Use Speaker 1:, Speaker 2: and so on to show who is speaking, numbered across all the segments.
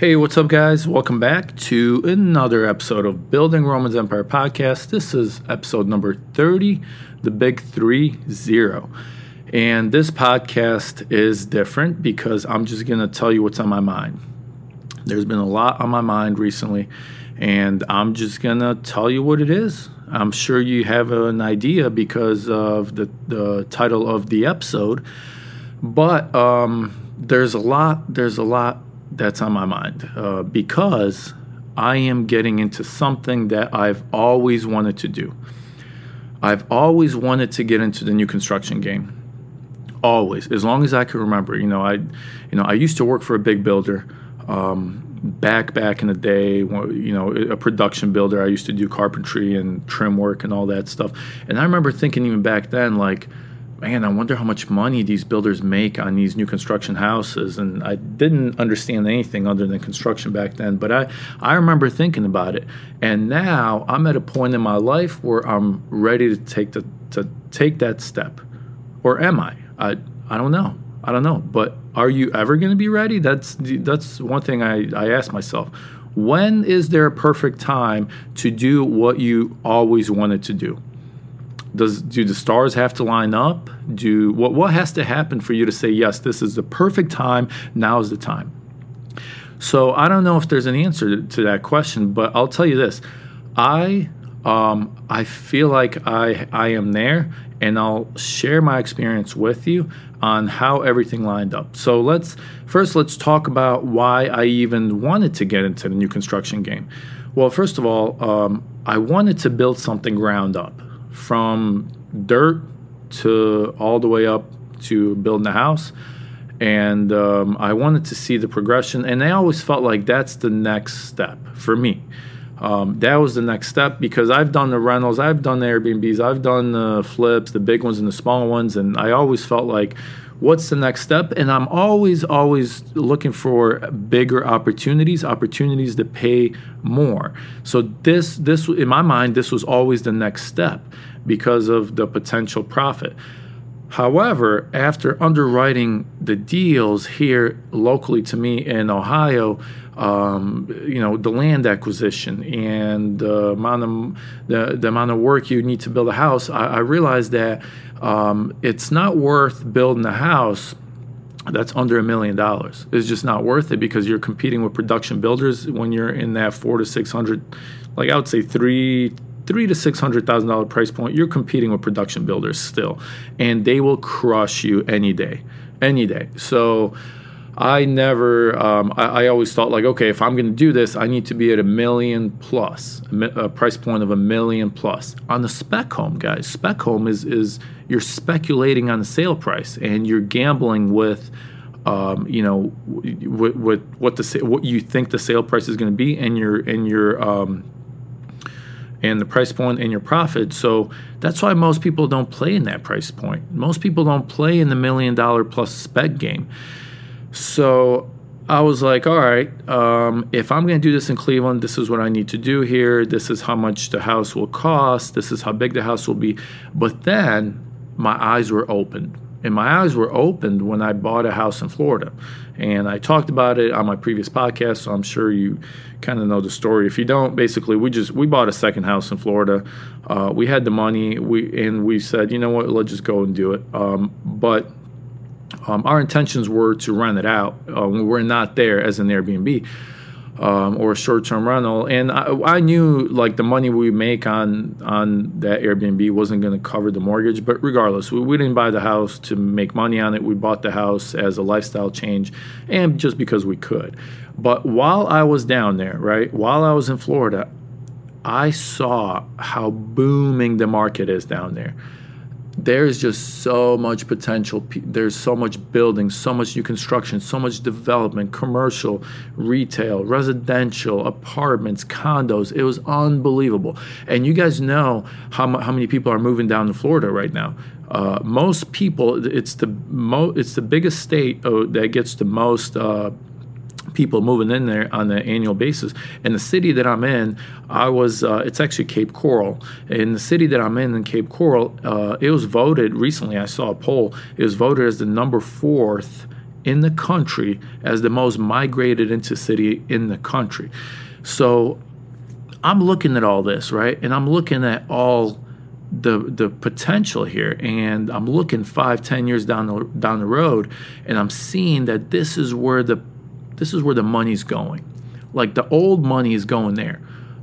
Speaker 1: Hey, what's up, guys? Welcome back to another episode of Building Romans Empire podcast. This is episode number 30, the big three zero. And this podcast is different because I'm just going to tell you what's on my mind. There's been a lot on my mind recently, and I'm just going to tell you what it is. I'm sure you have an idea because of the, the title of the episode, but um, there's a lot, there's a lot that's on my mind uh, because I am getting into something that I've always wanted to do. I've always wanted to get into the new construction game. Always, as long as I can remember. You know, I, you know, I used to work for a big builder. Um, back back in the day, you know, a production builder. I used to do carpentry and trim work and all that stuff. And I remember thinking even back then, like, man, I wonder how much money these builders make on these new construction houses. And I didn't understand anything other than construction back then, but I, I remember thinking about it. And now I'm at a point in my life where I'm ready to take the to take that step. Or am I? I I don't know. I don't know. But are you ever going to be ready? That's that's one thing I, I ask myself. When is there a perfect time to do what you always wanted to do? Does do the stars have to line up? Do what what has to happen for you to say yes this is the perfect time now is the time so i don't know if there's an answer to, to that question but i'll tell you this. I um, i feel like i i am there and i'll share my experience with you on how everything lined up. So let's first let's talk about why i even wanted to get into the new construction game. Well first of all um, i wanted to build something ground up from dirt to all the way up to building a house. And um, I wanted to see the progression. And I always felt like that's the next step for me. Um, that was the next step because I've done the rentals, I've done the Airbnbs, I've done the flips, the big ones and the small ones. And I always felt like, what's the next step? And I'm always, always looking for bigger opportunities, opportunities to pay more. So this, this in my mind, this was always the next step because of the potential profit. However, after underwriting the deals here locally to me in Ohio, um, you know the land acquisition and the amount of the, the amount of work you need to build a house, I, I realized that um, it's not worth building a house that's under a million dollars. It's just not worth it because you're competing with production builders when you're in that four to six hundred, like I would say three three to six hundred thousand dollar price point, you're competing with production builders still, and they will crush you any day, any day. So. I never, um, I, I, always thought like, okay, if I'm going to do this, I need to be at a million plus, a, a, price point of a million plus. On the spec home, guys, spec home is is you're speculating on the sale price and you're gambling with, um, you know, with, with, what the sa- what you think the sale price is going to be, and your and your um, and the price point and your profit. So that's why most people don't play in that price point. Most people don't play in the million dollar plus spec game. So I was like, all right, um, if I'm going to do this in Cleveland, this is what I need to do here. This is how much the house will cost. This is how big the house will be. But then my eyes were opened and my eyes were opened when I bought a house in Florida. And I talked about it on my previous podcast, so I'm sure you kind of know the story. If you don't, basically, we just we bought a second house in Florida. Uh, we had the money, we and we said, you know what, let's just go and do it. Um, but um, our intentions were to rent it out. Uh, we're not there as an Airbnb um, or a short-term rental. And I, I, knew like the money we make on on that Airbnb wasn't going to cover the mortgage. But regardless, we, we didn't buy the house to make money on it. We bought the house as a lifestyle change, and just because we could. But while I was down there, right, while I was in Florida, I saw how booming the market is down there there's just so much potential. There's so much building, so much new construction, so much development, commercial, retail, residential, apartments, condos. It was unbelievable. And you guys know how, how many people are moving down to Florida right now. Uh, most people, it's the mo- it's the biggest state uh, that gets the most uh, people moving in there on an annual basis. And the city that I'm in, I was, uh, it's actually Cape Coral. In the city that I'm in, in Cape Coral, uh, it was voted recently, I saw a poll, it was voted as the number fourth in the country as the most migrated into city in the country. So I'm looking at all this, right? And I'm looking at all the the potential here and I'm looking five, ten years down the down the road and I'm seeing that this is where the this is where the money's going. Like the old money is going there.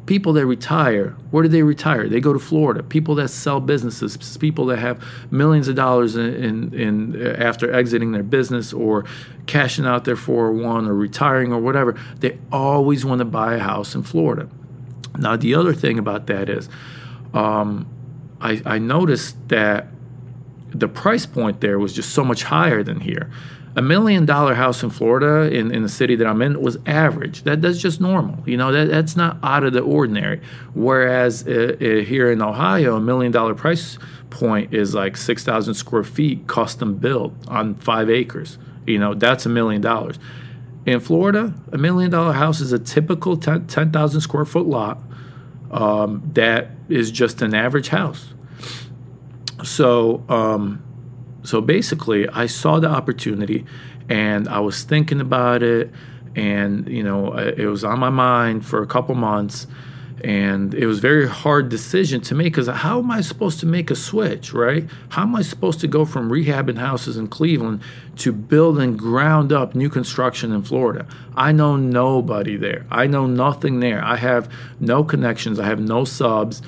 Speaker 1: People that retire, where do they retire? They go to Florida. People that sell businesses, people that have millions of dollars in, in, in after exiting their business or cashing out their 401 or retiring or whatever, they always want to buy a house in Florida. Now, the other thing about that is, um, I, I noticed that the price point there was just so much higher than here. A million dollar house in Florida, in, in the city that I'm in, was average. That, that's just normal. You know, that, that's not out of the ordinary. Whereas uh, uh, here in Ohio, a million dollar price point is like 6,000 square feet custom built on five acres. You know, that's a million dollars. In Florida, a million dollar house is a typical 10,000 square foot lot um, that is just an average house. So, um, so basically, I saw the opportunity, and I was thinking about it, and you know, it was on my mind for a couple months and it was very hard decision to make because how am I supposed to make a switch, right? How am I supposed to go from rehabbing houses in Cleveland to building ground up new construction in Florida? I know nobody there. I know nothing there. I have no connections. I have no subs.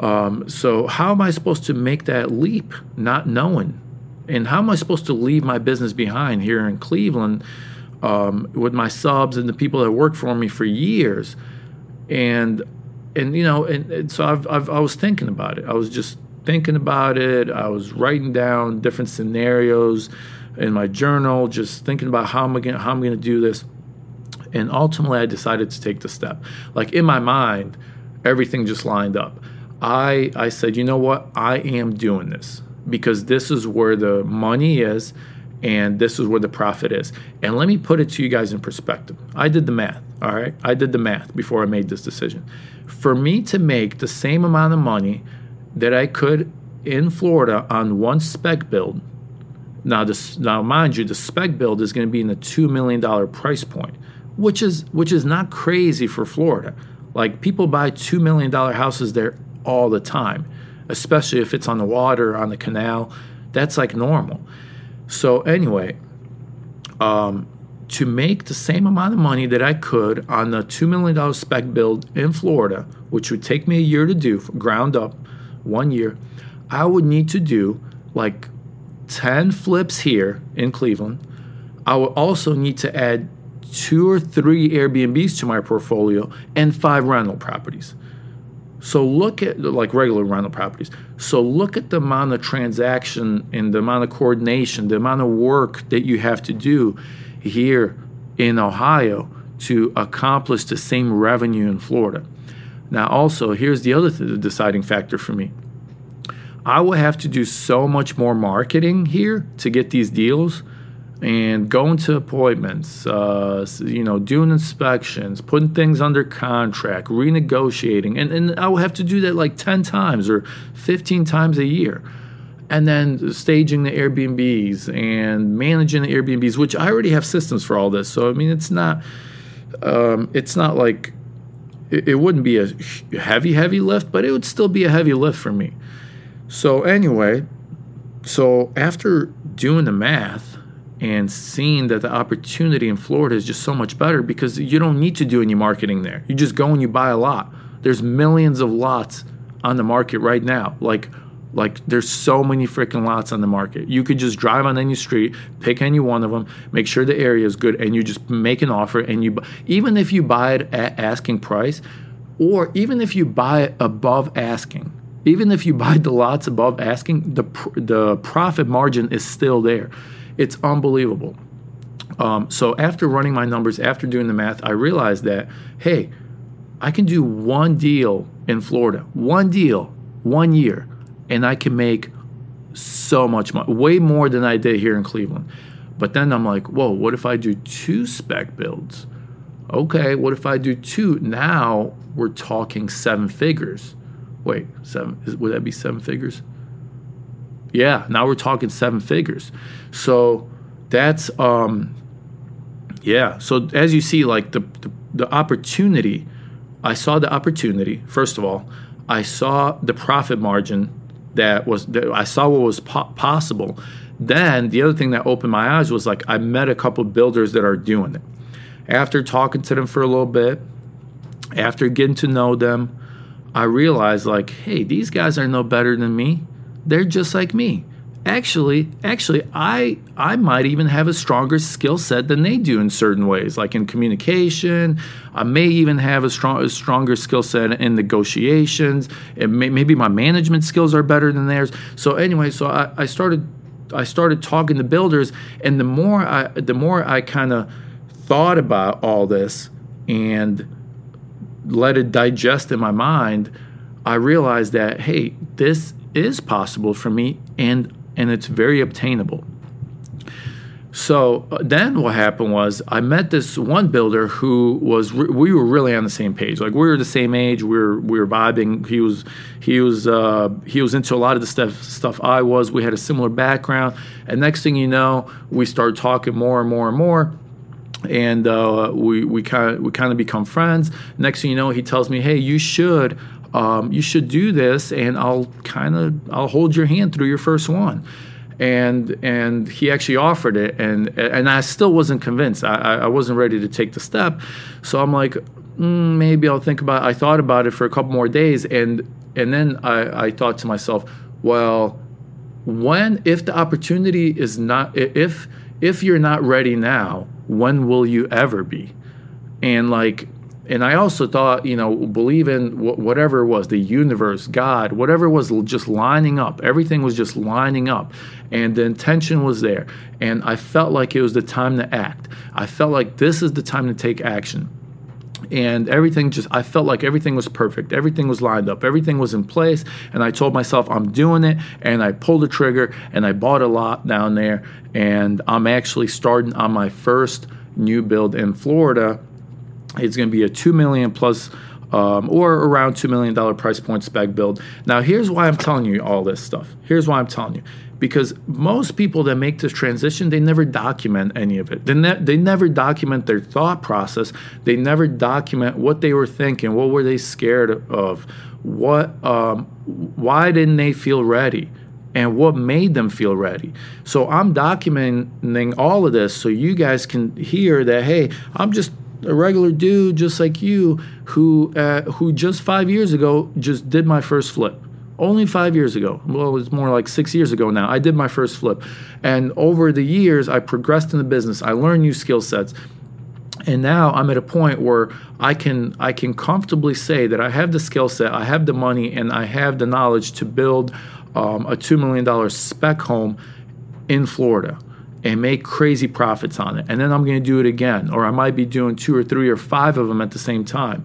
Speaker 1: Um, so how am I supposed to make that leap, not knowing? And how am I supposed to leave my business behind here in Cleveland um, with my subs and the people that work for me for years? and and you know and, and so I've, I've, i was thinking about it. I was just thinking about it. I was writing down different scenarios in my journal just thinking about how am i going how i'm going to do this. And ultimately i decided to take the step. Like in my mind everything just lined up. I i said you know what? I am doing this because this is where the money is and this is where the profit is. And let me put it to you guys in perspective. I did the math, all right? I did the math before I made this decision. For me to make the same amount of money that I could in Florida on one spec build, now this now mind you, the spec build is going to be in the two million dollar price point, which is which is not crazy for Florida. Like people buy two million dollar houses there all the time, especially if it's on the water, on the canal. That's like normal. So anyway, um, to make the same amount of money that I could on the $2 million spec build in Florida, which would take me a year to do, ground up, one year, I would need to do like 10 flips here in Cleveland. I would also need to add two or three Airbnbs to my portfolio and five rental properties. So look at like regular rental properties. So look at the amount of transaction and the amount of coordination, the amount of work that you have to do here in Ohio to accomplish the same revenue in Florida. Now, also, here's the other th- deciding factor for me. I will have to do so much more marketing here to get these deals and going to appointments, uh, you know, doing inspections, putting things under contract, renegotiating, and, and I will have to do that like 10 times or 15 times a year. And then staging the Airbnbs and managing the Airbnbs, which I already have systems for all this. So I mean, it's not, um, it's not like it, it wouldn't be a heavy, heavy lift, but it would still be a heavy lift for me. So anyway, so after doing the math, and seeing that the opportunity in Florida is just so much better because you don't need to do any marketing there. You just go and you buy a lot. There's millions of lots on the market right now. Like like there's so many freaking lots on the market. You could just drive on any street, pick any one of them, make sure the area is good and you just make an offer and you even if you buy it at asking price or even if you buy it above asking, even if you buy the lots above asking, the the profit margin is still there it's unbelievable. Um, so after running my numbers, after doing the math, I realized that hey, I can do one deal in Florida, one deal, one year, and I can make so much money, way more than I did here in Cleveland. But then I'm like, whoa, what if I do two spec builds? Okay, what if I do two? Now we're talking seven figures. Wait, seven? Would that be seven figures? Yeah, now we're talking seven figures. So that's um, yeah. So as you see, like the, the the opportunity, I saw the opportunity. First of all, I saw the profit margin that was that I saw what was po- possible. Then the other thing that opened my eyes was like I met a couple builders that are doing it. After talking to them for a little bit, after getting to know them, I realized like, hey, these guys are no better than me. They're just like me. Actually actually i i might even have a stronger skill set than they do in certain ways like in communication. I may even have a, strong, a stronger skill set in negotiations. May, maybe my management skills are better than theirs. So anyway so i, I started i started talking to builders and the more i the more i kind of thought about all this and let it digest in my mind i realized that hey this is possible for me and and it's very obtainable. So uh, then what happened was I met this one builder who was we were really on the same page. Like we were the same age. We were we were vibing. He was he was uh, he was into a lot of the stuff stuff I was. We had a similar background. And next thing you know, we started talking more and more and more. And uh, we we kind of we kind of become friends. Next thing you know, he tells me, "Hey, you should um, you should do this and I'll kind of I'll hold your hand through your first one. And and he actually offered it and and I still wasn't convinced. I, I wasn't ready to take the step. So I'm like mm, maybe I'll think about it. I thought about it for a couple more days and and then I, I thought to myself well when if the opportunity is not if if you're not ready now when will you ever be? And like and I also thought, you know, believe in whatever it was, the universe, God, whatever was just lining up. Everything was just lining up. And the intention was there. And I felt like it was the time to act. I felt like this is the time to take action. And everything just, I felt like everything was perfect. Everything was lined up. Everything was in place. And I told myself, I'm doing it. And I pulled the trigger and I bought a lot down there. And I'm actually starting on my first new build in Florida it's going to be a two million plus, um, or around two million dollar price point spec build. Now, here's why I'm telling you all this stuff. Here's why I'm telling you because most people that make this transition they never document any of it they, ne- they never document their thought process they never document what they were thinking what were they scared of what um, why didn't they feel ready and what made them feel ready. So I'm documenting all of this so you guys can hear that hey, I'm just a regular dude just like you who uh, who just five years ago just did my first flip. Only five years ago. Well, it was more like six years ago now. I did my first flip, and over the years, I progressed in the business. I learned new skill sets, and now I'm at a point where I can I can comfortably say that I have the skill set, I have the money, and I have the knowledge to build um, a two million dollar spec home in Florida and make crazy profits on it. And then I'm going to do it again, or I might be doing two or three or five of them at the same time.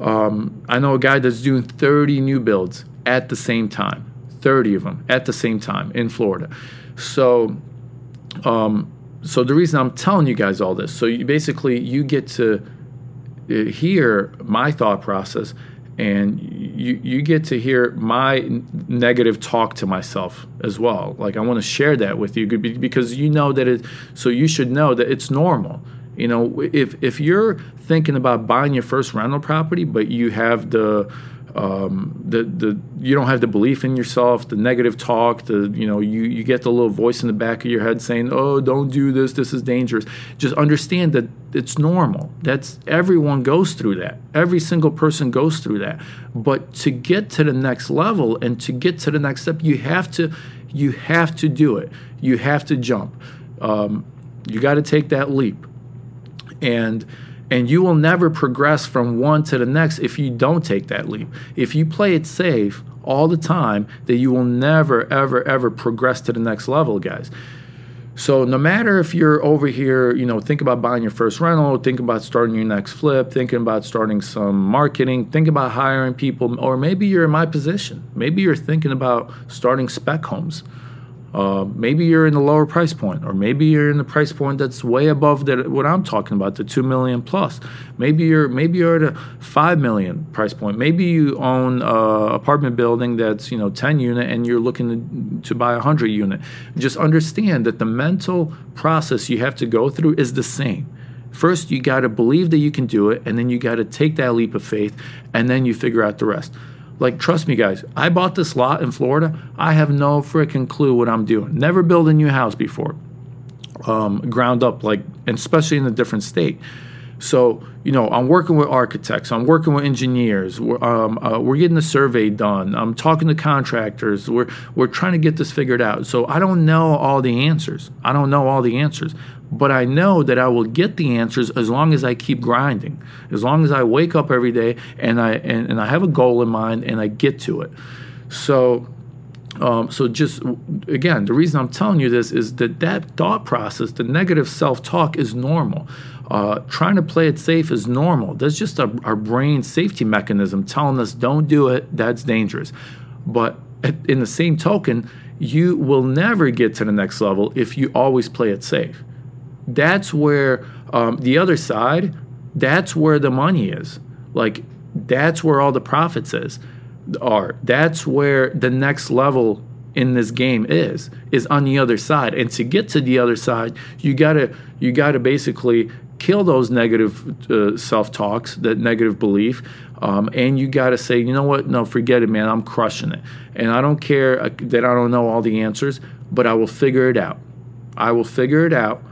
Speaker 1: Um, I know a guy that's doing 30 new builds at the same time, 30 of them at the same time in Florida. So, um, so the reason I'm telling you guys all this, so you basically you get to uh, hear my thought process and you you get to hear my negative talk to myself as well. Like i want to share that with you because you know that it so you should know that it's normal. You know if if you're thinking about buying your first rental property but you have the um, the the you don't have the belief in yourself, the negative talk, the you know you you get the little voice in the back of your head saying, "Oh, don't do this. This is dangerous." Just understand that it's normal. That's everyone goes through that. Every single person goes through that. But to get to the next level and to get to the next step, you have to you have to do it. You have to jump. Um, you got to take that leap, and and you will never progress from one to the next if you don't take that leap. If you play it safe all the time, that you will never, ever, ever progress to the next level, guys. So no matter if you're over here, you know, think about buying your first rental, think about starting your next flip, thinking about starting some marketing, think about hiring people, or maybe you're in my position. Maybe you're thinking about starting spec homes. Uh, maybe you're in the lower price point, or maybe you're in the price point that's way above that what I'm talking about, the two million plus. Maybe you're maybe you're at a five million price point. Maybe you own a apartment building that's you know 10 unit and you're looking to, to buy a hundred unit. Just understand that the mental process you have to go through is the same. First, you got to believe that you can do it, and then you got to take that leap of faith, and then you figure out the rest. Like, trust me, guys, I bought this lot in Florida. I have no freaking clue what I'm doing. Never built a new house before, um, ground up, like, especially in a different state. So, you know, I'm working with architects, I'm working with engineers, we're, um, uh, we're getting the survey done, I'm talking to contractors, we're, we're trying to get this figured out. So, I don't know all the answers. I don't know all the answers but I know that I will get the answers as long as I keep grinding, as long as I wake up every day and I and, and I have a goal in mind and I get to it. So. Um, so just again, the reason I'm telling you this is that that thought process, the negative self-talk, is normal. Uh, trying to play it safe is normal. That's just our brain safety mechanism telling us don't do it. That's dangerous. But in the same token, you will never get to the next level if you always play it safe that's where um, the other side, that's where the money is. Like that's where all the profits is are. That's where the next level in this game is is on the other side. And to get to the other side, you gotta you gotta basically kill those negative uh, self talks, that negative belief, um, and you got to say, you know what? No, forget it, man. I'm crushing it, and I don't care uh, that I don't know all the answers, but I will figure it out. I will figure it out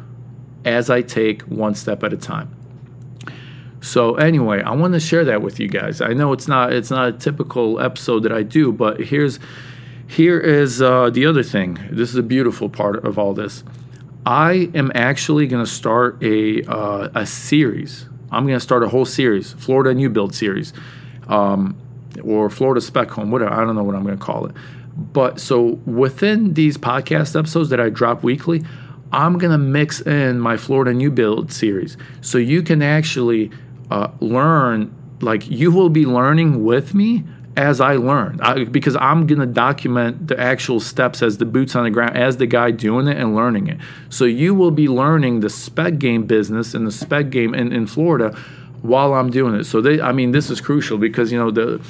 Speaker 1: as I take one step at a time. So anyway, I want to share that with you guys. I know it's not it's not a typical episode that I do, but here's here is uh, the other thing. This is a beautiful part of all this. I am actually going to start a uh, a series. I'm going to start a whole series, Florida New Build series, um, or Florida Spec Home, whatever. I don't know what I'm going to call it. But so within these podcast episodes that I drop weekly, I'm going to mix in my Florida New Build series. So you can actually uh, learn, like, you will be learning with me as I learn I, because I'm going to document the actual steps as the boots on the ground, as the guy doing it and learning it. So you will be learning the spec game business and the spec game in, in Florida while I'm doing it. So they, I mean, this is crucial because, you know, the,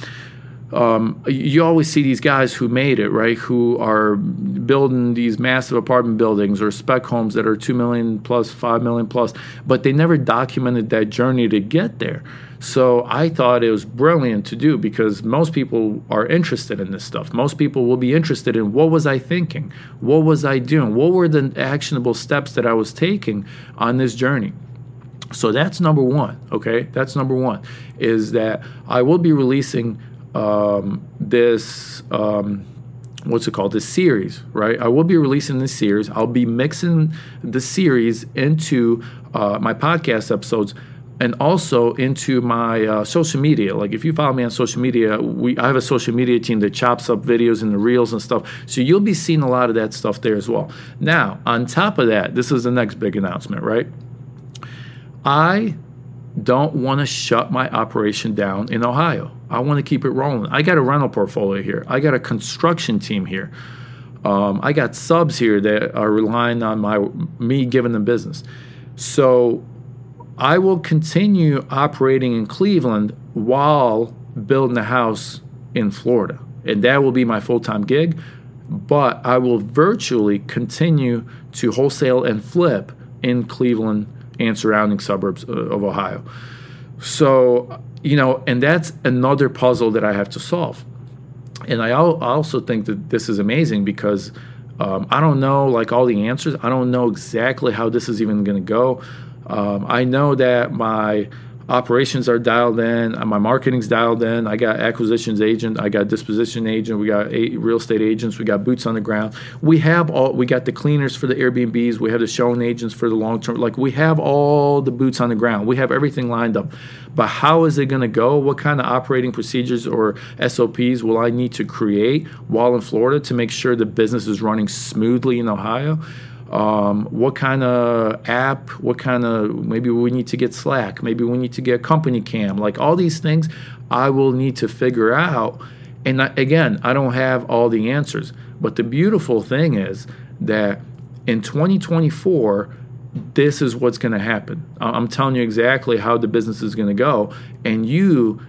Speaker 1: um, you always see these guys who made it, right? Who are building these massive apartment buildings or spec homes that are two million plus, five million plus, but they never documented that journey to get there. So I thought it was brilliant to do because most people are interested in this stuff. Most people will be interested in what was I thinking? What was I doing? What were the actionable steps that I was taking on this journey? So that's number one, okay? That's number one, is that I will be releasing um, this um, what's it called? This series right? I will be releasing this series. I'll be mixing the series into uh, my podcast episodes and also into my uh, social media. Like if you follow me on social media we i have a social media team that chops up videos and the reels and stuff. So you'll be seeing a lot of that stuff there as well. Now on top of that this is the next big announcement right? I don't want to shut my operation down in ohio I want to keep it rolling. I got a rental portfolio here. I got a construction team here. Um, I got subs here that are relying on my me giving them business. So I will continue operating in Cleveland while building a house in Florida, and that will be my full time gig. But I will virtually continue to wholesale and flip in Cleveland and surrounding suburbs uh, of Ohio. So you know, and that's another puzzle that I have to solve. And I, al- also think that this is amazing because um, I don't know like all the answers. I don't know exactly how this is even going to go. Um, I know that my operations are dialed in, uh, my marketing's dialed in. I got acquisitions agent, I got disposition agent, we got real estate agents, we got boots on the ground. We have all, we got the cleaners for the Airbnbs, we have the showing agents for the long term. Like we have all the boots on the ground. We have everything lined up. But how is it going to go? What kind of operating procedures or SOPs will I need to create while in Florida to make sure the business is running smoothly in Ohio? Um, what kind of app, what kind of maybe we need to get Slack, maybe we need to get Company Cam, like all these things I will need to figure out And I, again, I don't have all the answers. But the beautiful thing is that in 2024, this is what's going to happen. I'm telling you exactly how the business is going to go. And you,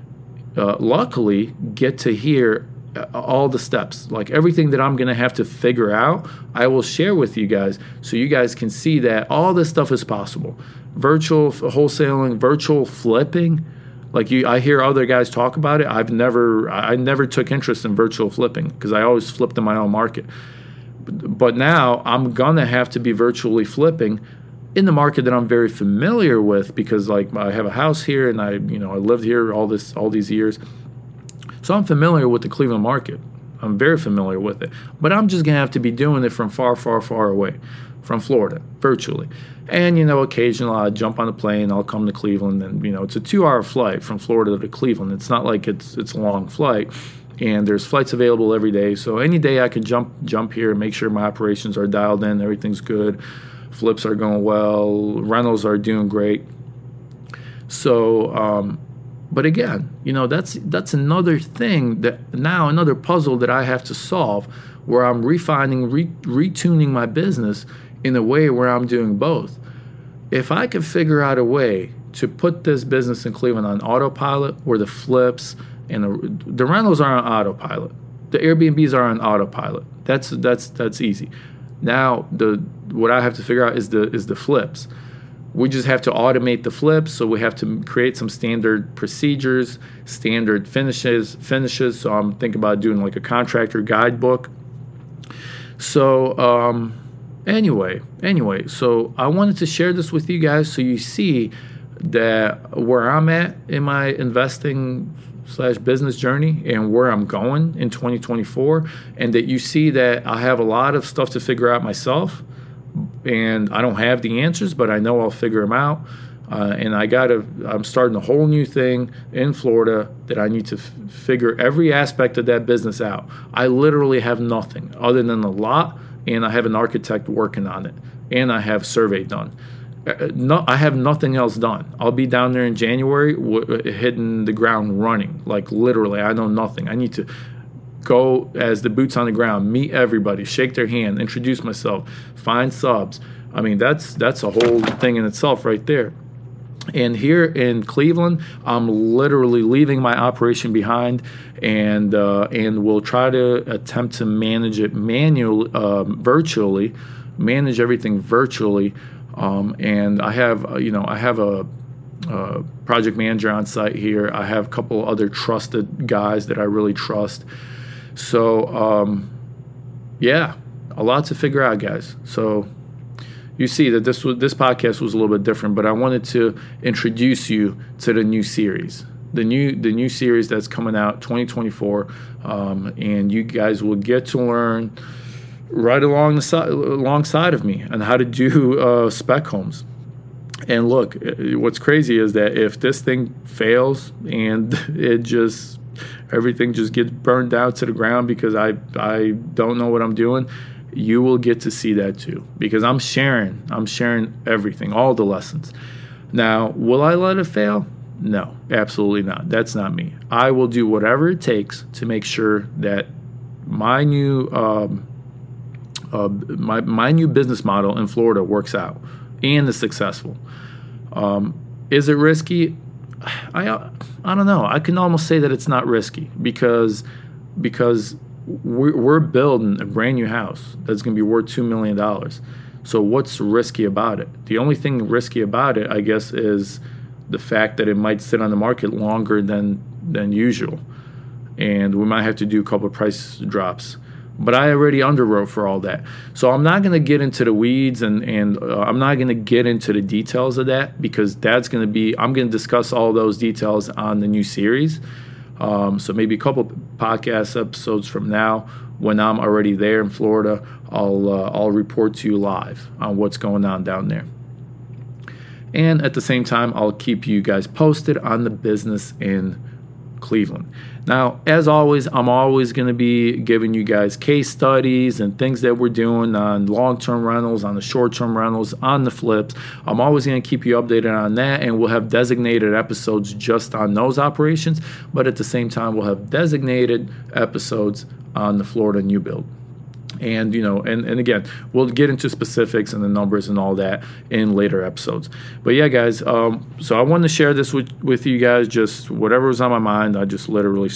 Speaker 1: uh, luckily, get to hear all the steps. Like everything that I'm going to have to figure out, I will share with you guys so you guys can see that all this stuff is possible. Virtual wholesaling, virtual flipping. Like you, I hear other guys talk about it. I've never, I never took interest in virtual flipping because I always flipped in my own market. But now I'm gonna have to be virtually flipping in the market that I'm very familiar with because like I have a house here and I you know I lived here all this all these years. So I'm familiar with the Cleveland market. I'm very familiar with it. But I'm just going to have to be doing it from far far far away from Florida virtually. And you know occasionally I'll jump on a plane, I'll come to Cleveland and you know it's a 2-hour flight from Florida to Cleveland. It's not like it's it's a long flight and there's flights available every day. So any day I can jump jump here and make sure my operations are dialed in, everything's good flips are going well, rentals are doing great. So, um, but again, you know, that's that's another thing that now another puzzle that I have to solve, where I'm refining, re- retuning my business in a way where I'm doing both. If I could figure out a way to put this business in Cleveland on autopilot, where the flips and the, the rentals are on autopilot, the Airbnbs are on autopilot. That's that's that's easy. Now the what I have to figure out is the is the flips. We just have to automate the flips, so we have to create some standard procedures, standard finishes, finishes. So I'm thinking about doing like a contractor guidebook. So um, anyway, anyway, so I wanted to share this with you guys so you see that where I'm at in my investing slash business journey and where I'm going in 2024, and that you see that I have a lot of stuff to figure out myself, and I don't have the answers, but I know I'll figure them out. Uh, and I got to, I'm starting a whole new thing in Florida that I need to f- figure every aspect of that business out. I literally have nothing other than a lot, and I have an architect working on it, and I have survey done. Uh, no, I have nothing else done. I'll be down there in January, w- hitting the ground running. Like literally, I know nothing. I need to go as the boots on the ground, meet everybody, shake their hand, introduce myself, find subs. I mean, that's that's a whole thing in itself right there. And here in Cleveland, I'm literally leaving my operation behind, and uh, and we'll try to attempt to manage it manually, um, virtually, manage everything virtually um, and I have, uh, you know, I have a, a, project manager on site here. I have a couple other trusted guys that I really trust. So, um, yeah, a lot to figure out, guys. So you see that this was, this podcast was a little bit different, but I wanted to introduce you to the new series. The new the new series that's coming out 2024, um, and you guys will get to learn right along the side, alongside of me on how to do uh, spec homes. And look, uh, what's crazy is that if this thing fails and it just everything just gets burned down to the ground because I I don't know what I'm doing, you will get to see that too because I'm sharing I'm sharing everything, all the lessons. Now, will I let it fail? No, absolutely not. That's not me. I will do whatever it takes to make sure that my new um, uh, my my new business model in Florida works out and is successful. Um, is it risky? I uh, I don't know. I can almost say that it's not risky because because we're, we're building a brand new house that's going to be worth two million dollars. So what's risky about it? The only thing risky about it, I guess, is the fact that it might sit on the market longer than than usual, and we might have to do a couple of price drops but I already underwrote for all that. So I'm not going to get into the weeds and and uh, I'm not going to get into the details of that because that's going to be I'm going to discuss all those details on the new series. Um, so maybe a couple podcast episodes from now, when I'm already there in Florida, I'll uh, I'll report to you live on what's going on down there. And at the same time, I'll keep you guys posted on the business in Cleveland. Now, as always, I'm always going to be giving you guys case studies and things that we're doing on long term rentals, on the short term rentals, on the flips. I'm always going to keep you updated on that, and we'll have designated episodes just on those operations. But at the same time, we'll have designated episodes on the Florida new build and you know and, and again we'll get into specifics and the numbers and all that in later episodes. But yeah guys um, so i wanted to share this with, with you guys just whatever was on my mind i just literally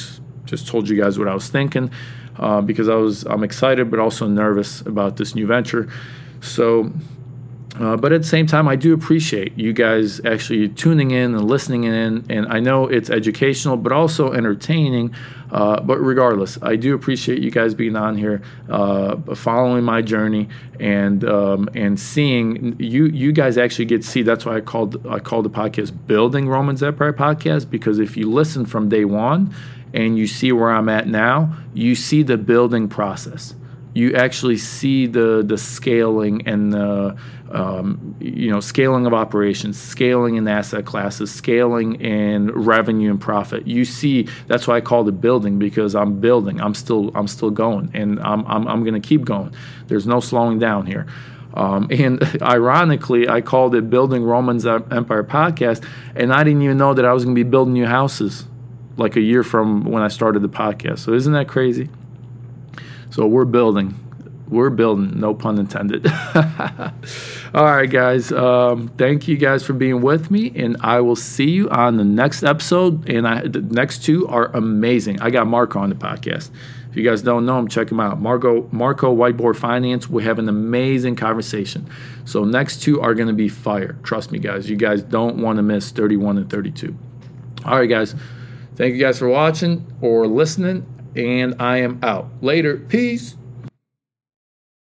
Speaker 1: just told you guys what i was thinking uh, because i was i'm excited but also nervous about this new venture. So uh, but at the same time, I do appreciate you guys actually tuning in and listening in. And I know it's educational, but also entertaining. Uh, but regardless, I do appreciate you guys being on here, uh, following my journey, and um, and seeing you. You guys actually get to see. That's why I called I called the podcast "Building Romans Empire" podcast because if you listen from day one and you see where I'm at now, you see the building process you actually see the the scaling and the um, you know scaling of operations, scaling in asset classes, scaling in revenue and profit. You see that's why I call it building because I'm building. I'm still I'm still going, and I'm I'm, I'm going to keep going. There's no slowing down here. Um, and ironically, I called it Building Romans Empire Podcast, and I didn't even know that I was going to be building new houses like a year from when I started the podcast. So, isn't that crazy? So we're building. We're building, no pun intended. All right, guys. Um, thank you guys for being with me, and I will see you on the next episode. And I, the next two are amazing. I got Marko on the podcast. If you guys don't know him, check him out. Marko Marko Whiteboard Finance. We have an amazing conversation. So next two are going to be fire. Trust me, guys. You guys don't want to miss 31 and 32. All right, guys. Thank you guys for watching or listening and I am out. Later. Peace.